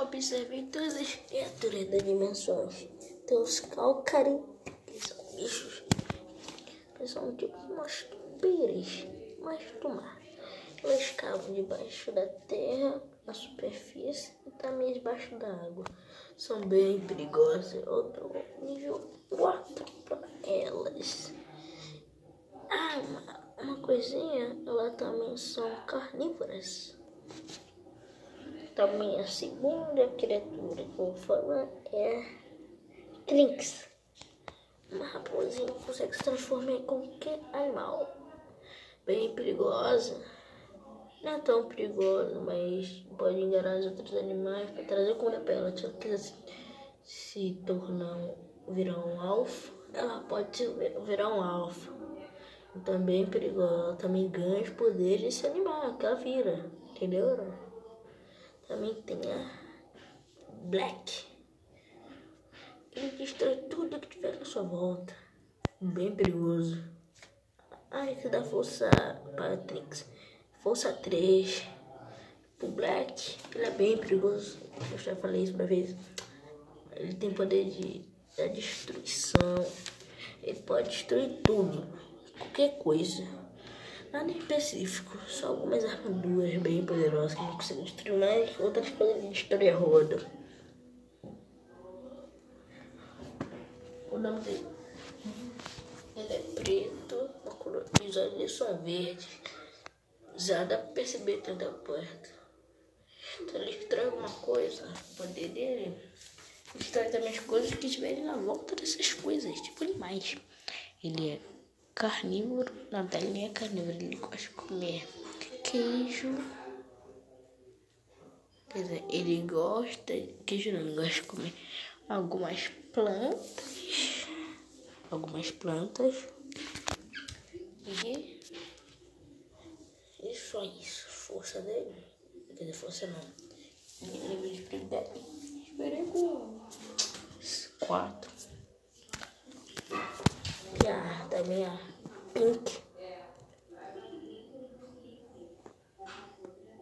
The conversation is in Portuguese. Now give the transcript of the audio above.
Observem todas as criaturas das dimensões. Tem os calcari, que são bichos, que são tipo umas pires, mas do mar. Eles cavam debaixo da terra, na superfície e também debaixo da água. São bem perigosas. Dou nível 4 para elas. Ah, uma, uma coisinha, elas também são carnívoras. Também a segunda criatura que eu vou falar é Trinx. Uma raposinha consegue se transformar em qualquer animal. Bem perigosa. Não é tão perigosa, mas pode enganar os outros animais para trazer comida para ela. Se ela quiser se, se tornar, virar um alfa, ela pode virar um alfa. Também perigosa, ela também ganha os poderes desse animal que ela vira, entendeu? Também tem a Black. Ele destrói tudo que tiver na sua volta. Bem perigoso. Ah, esse dá força para Trix. Força 3. O Black, ele é bem perigoso. Eu já falei isso uma vez. Ele tem poder de da destruição. Ele pode destruir tudo. Qualquer coisa. Nada específico, só algumas armaduras bem poderosas que não conseguem destruir mais, outras podem destruir a roda. O nome dele ele é preto, os olhos são verdes. Já dá pra perceber que da porta. Então ele destrói alguma coisa, o poder dele destrói também as coisas que estiverem na volta dessas coisas, tipo animais. Ele é carnívoro, na telinha é carnívoro, ele gosta de comer queijo. Quer dizer, ele gosta, queijo não, ele gosta de comer algumas plantas, algumas plantas. E, e só isso, força dele, quer dizer, força não, nível de prioridade, esperei com quatro. Já também a Pink